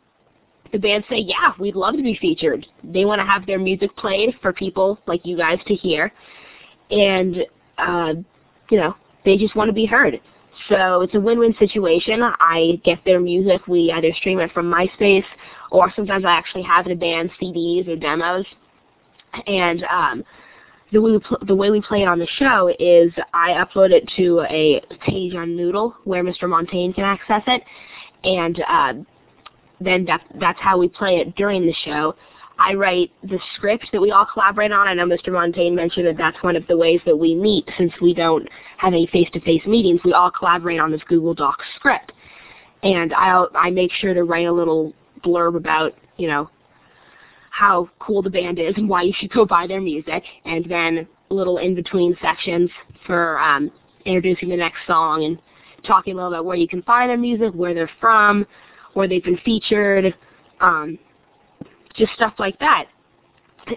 the bands say, yeah, we'd love to be featured. They want to have their music played for people like you guys to hear. And, uh, you know, they just want to be heard. So it's a win-win situation. I get their music. We either stream it from MySpace or sometimes I actually have the band CDs or demos. And um, the way, the way we play it on the show is I upload it to a page on Noodle where Mr. Montagne can access it and uh, then that, that's how we play it during the show. I write the script that we all collaborate on. I know Mr. Montagne mentioned that that's one of the ways that we meet since we don't have any face-to-face meetings. We all collaborate on this Google Docs script. And i I make sure to write a little blurb about, you know, how cool the band is and why you should go buy their music. And then little in-between sections for um, introducing the next song and talking a little about where you can find their music, where they're from, where they've been featured, um, just stuff like that.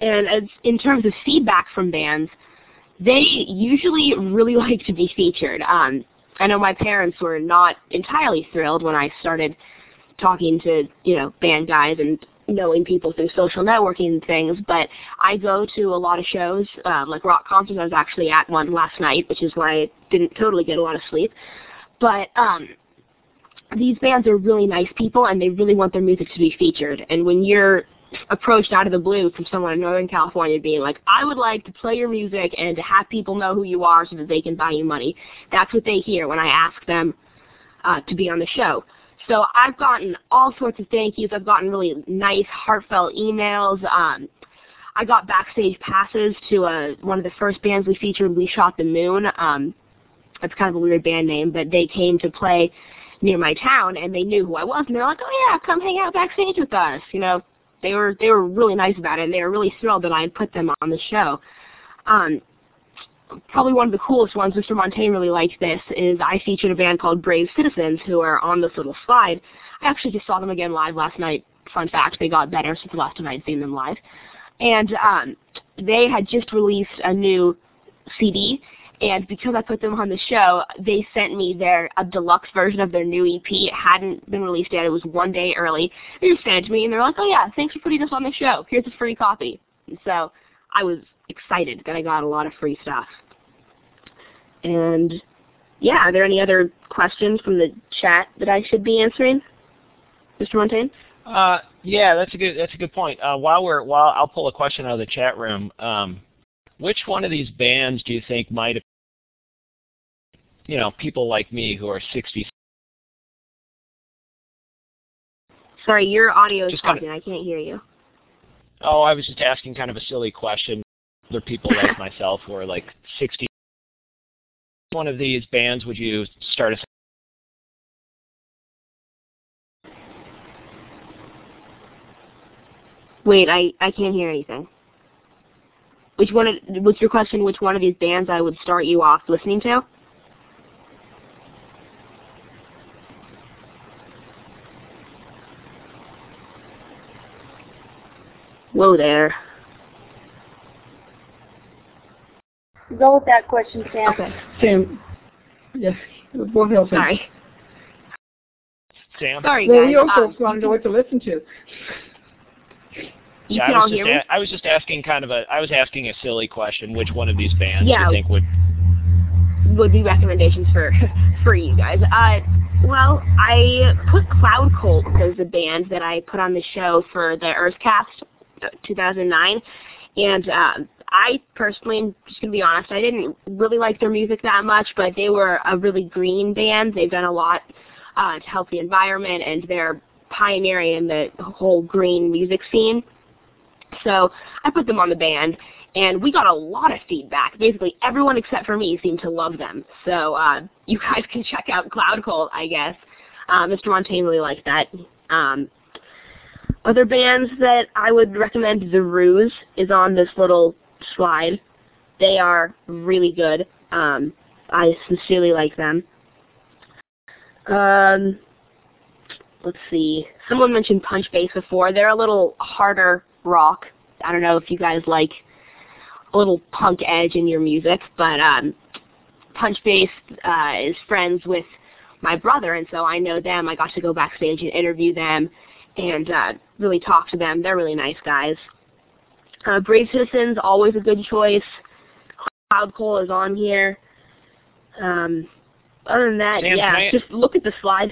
And as in terms of feedback from bands, they usually really like to be featured. Um, I know my parents were not entirely thrilled when I started talking to you know band guys and knowing people through social networking and things. But I go to a lot of shows, uh, like rock concerts. I was actually at one last night, which is why I didn't totally get a lot of sleep. But um, these bands are really nice people, and they really want their music to be featured. And when you're approached out of the blue from someone in Northern California being like, I would like to play your music and to have people know who you are so that they can buy you money. That's what they hear when I ask them uh, to be on the show. So I've gotten all sorts of thank yous. I've gotten really nice, heartfelt emails. Um, I got backstage passes to uh, one of the first bands we featured, We Shot the Moon. Um, that's kind of a weird band name, but they came to play near my town and they knew who I was and they're like, Oh yeah, come hang out backstage with us. You know, they were they were really nice about it and they were really thrilled that I had put them on the show. Um, probably one of the coolest ones, Mr. Montagne really liked this, is I featured a band called Brave Citizens who are on this little slide. I actually just saw them again live last night. Fun fact, they got better since the last time I'd seen them live. And um, they had just released a new CD, and because I put them on the show, they sent me their a deluxe version of their new EP. It hadn't been released yet. It was one day early. They just sent it to me, and they're like, "Oh yeah, thanks for putting us on the show. Here's a free copy." And so I was excited that I got a lot of free stuff. And yeah, are there any other questions from the chat that I should be answering, Mr. Montagne? Uh, yeah, that's a good that's a good point. Uh, while we're while I'll pull a question out of the chat room. Um, which one of these bands do you think might, you know, people like me who are 60? Sorry, your audio is talking. Kind of, I can't hear you. Oh, I was just asking kind of a silly question. Other people like myself who are like 60. One of these bands would you start a Wait, I, I can't hear anything. Which one? Of, what's your question? Which one of these bands I would start you off listening to? Whoa there. Go with that question, Sam. Okay. Sam. Yeah. Both of Sorry. Sam. Sorry, well, guys. you also um, wanted to what to listen to. You yeah, can I was all just hear me? I was just asking kind of a I was asking a silly question. Which one of these bands Yeah. do you think would would be recommendations for for you guys. Uh, well, I put Cloud Cult as a band that I put on the show for the Earthcast uh, 2009, and uh, I personally, just gonna be honest, I didn't really like their music that much, but they were a really green band. They've done a lot uh, to help the environment, and they're pioneering in the whole green music scene. So I put them on the band, and we got a lot of feedback. Basically, everyone except for me seemed to love them. So uh, you guys can check out Cloud Cult, I guess. Uh, Mr. Montagne really liked that. Um, other bands that I would recommend, The Ruse is on this little slide. They are really good. Um, I sincerely like them. Um, let's see. Someone mentioned Punch Bass before. They're a little harder rock. I don't know if you guys like a little punk edge in your music, but um, Punch Bass uh, is friends with my brother, and so I know them. I got to go backstage and interview them and uh, really talk to them. They're really nice guys. Uh, Brave Citizens, always a good choice. Cloud Cult is on here. Um, other than that, Sam, yeah, just look at the slide.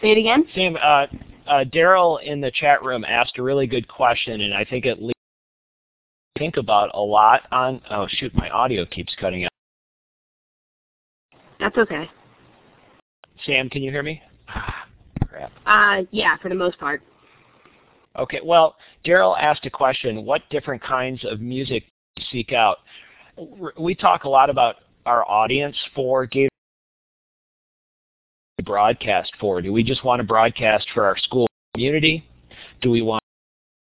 Say it again. Sam, uh, uh, Daryl in the chat room asked a really good question, and I think it leads think about a lot on. Oh shoot, my audio keeps cutting out. That's okay. Sam, can you hear me? Crap. Uh, yeah, for the most part. Okay, well, Daryl asked a question. What different kinds of music do you seek out? We talk a lot about our audience for Gator to broadcast for. Do we just want to broadcast for our school community? Do we want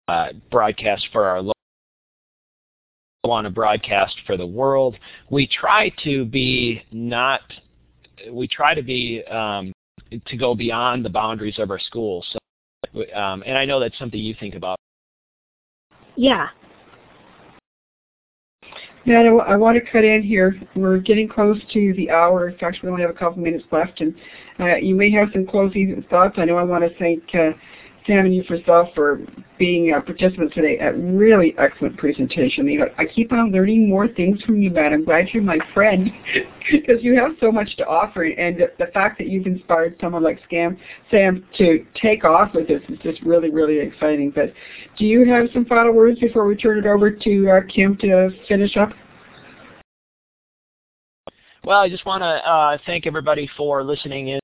to uh, broadcast for our local? want to broadcast for the world? We try to be not. We try to be um, to go beyond the boundaries of our school. So, um, and I know that's something you think about. Yeah. Matt, I, I want to cut in here. We're getting close to the hour. In fact, we only have a couple minutes left, and uh, you may have some closing thoughts. I know I want to thank uh, Sam and you for yourself for being uh, participants today. A really excellent presentation. You know, I keep on learning more things from you, Matt. I'm glad you're my friend because you have so much to offer, and the, the fact that you've inspired someone like Scam, Sam to take off with this is just really, really exciting. But do you have some final words before we turn it over to uh, Kim to finish up? Well, I just want to uh, thank everybody for listening in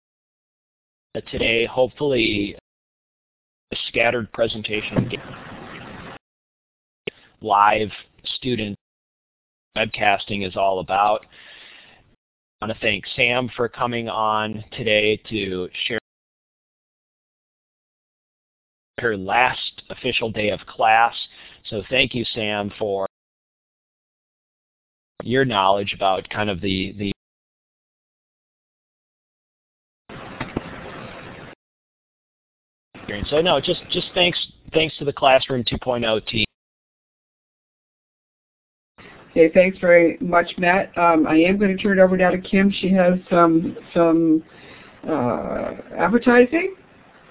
today. Hopefully, the scattered presentation live student webcasting is all about. I want to thank Sam for coming on today to share her last official day of class. So thank you, Sam, for your knowledge about kind of the, the So no, just just thanks thanks to the Classroom 2.0 team. Okay, thanks very much, Matt. Um, I am going to turn it over now to Kim. She has some some uh, advertising.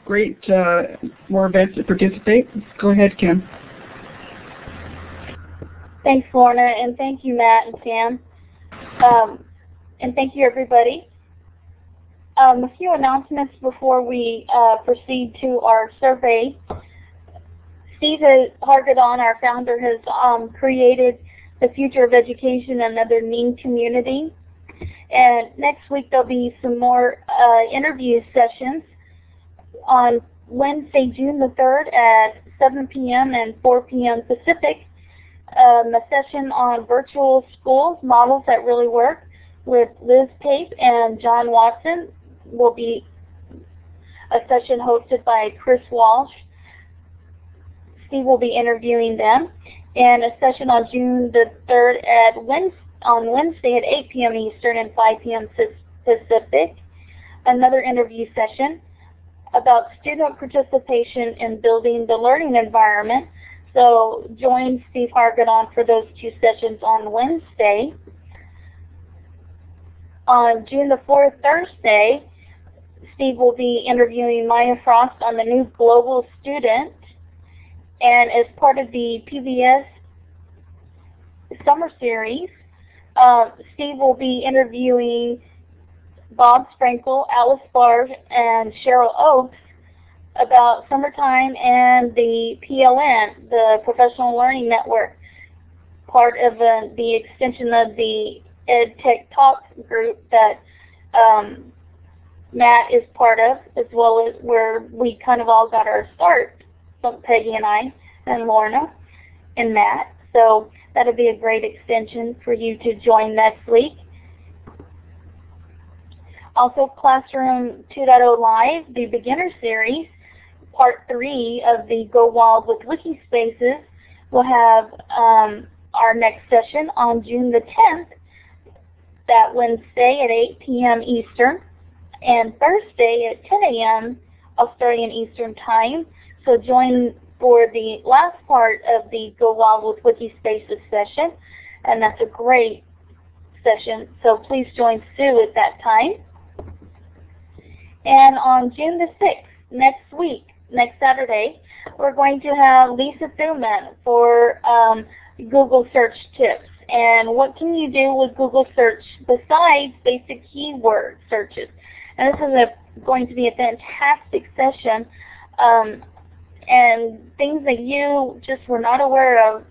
Great, uh, more events to participate. Go ahead, Kim. Thanks, Lorna, and thank you, Matt and Sam. Um, and thank you, everybody. Um, a few announcements before we uh, proceed to our survey. Steve Hargadon, our founder, has um, created the Future of Education, another Ning community. And next week there'll be some more uh, interview sessions on Wednesday, June the 3rd at 7 p.m. and 4 p.m. Pacific. Um, a session on virtual schools, models that really work with Liz Pape and John Watson will be a session hosted by Chris Walsh. Steve will be interviewing them. And a session on June the 3rd at Wednesday, on Wednesday at 8 p.m. Eastern and 5 p.m. Pacific. Another interview session about student participation in building the learning environment. So join Steve Hargadon for those two sessions on Wednesday. On June the 4th, Thursday, Steve will be interviewing Maya Frost on the new Global Student. And as part of the PBS Summer Series, uh, Steve will be interviewing Bob Sprankle, Alice Barr, and Cheryl Oakes about summertime and the PLN, the Professional Learning Network, part of uh, the extension of the Ed Tech Talk group that um, Matt is part of, as well as where we kind of all got our start, Peggy and I, and Lorna and Matt. So that would be a great extension for you to join next week. Also, Classroom 2.0 Live, the beginner series, part three of the Go Wild with Wikispaces, will have um, our next session on June the 10th, that Wednesday at 8 p.m. Eastern and Thursday at 10 a.m. Australian Eastern Time. So join for the last part of the Go Wild with Wikispaces session, and that's a great session. So please join Sue at that time. And on June the 6th, next week, next Saturday, we're going to have Lisa Thumann for um, Google search tips. And what can you do with Google search besides basic keyword searches? And this is a, going to be a fantastic session um, and things that you just were not aware of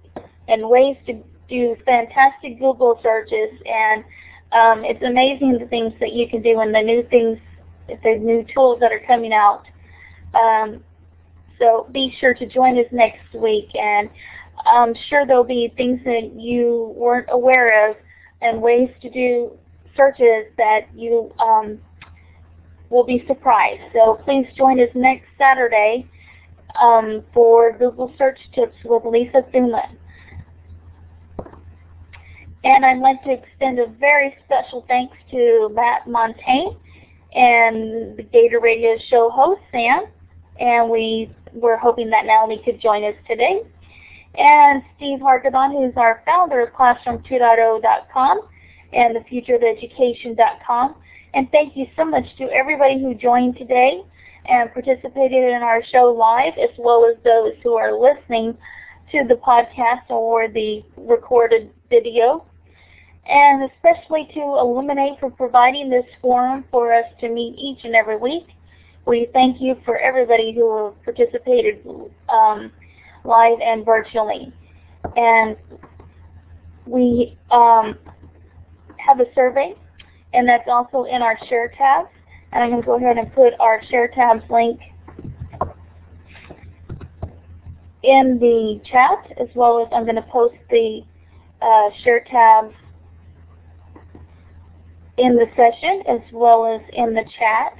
and ways to do fantastic Google searches and um, it's amazing the things that you can do and the new things, the new tools that are coming out. Um, so be sure to join us next week and I'm sure there'll be things that you weren't aware of and ways to do searches that you um, will be surprised. So please join us next Saturday um, for Google Search Tips with Lisa Thumann. And I'd like to extend a very special thanks to Matt Montagne and the Gator Radio show host, Sam. And we were hoping that Natalie could join us today. and Steve Hargadon, who's our founder of Classroom2.0.com and thefutureofeducation.com. And thank you so much to everybody who joined today and participated in our show live, as well as those who are listening to the podcast or the recorded video. And especially to Elluminate for providing this forum for us to meet each and every week. We thank you for everybody who participated um, live and virtually. And we um, have a survey, and that's also in our share tabs. And I'm going to go ahead and put our share tabs link in the chat, as well as I'm going to post the uh, share tabs in the session, as well as in the chat.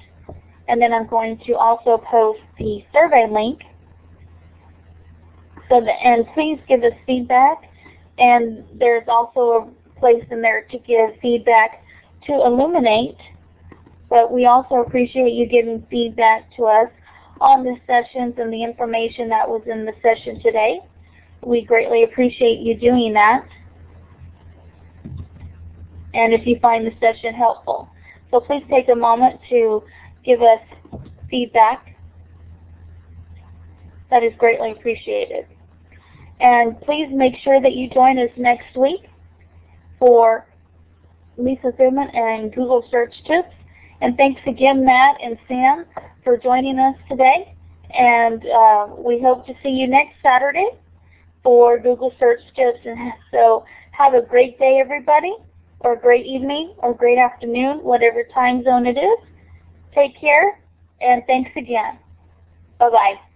And then I'm going to also post the survey link. So the, and please give us feedback. And there's also a place in there to give feedback to Elluminate, But we also appreciate you giving feedback to us on the sessions and the information that was in the session today. We greatly appreciate you doing that. And if you find the session helpful. So please take a moment to give us feedback. That is greatly appreciated. And please make sure that you join us next week for Lisa Thumann and Google Search Tips. And thanks again, Matt and Sam, for joining us today. And uh, we hope to see you next Saturday for Google Search Tips. And so have a great day, everybody, or a great evening, or great afternoon, whatever time zone it is. Take care, and thanks again. Bye-bye.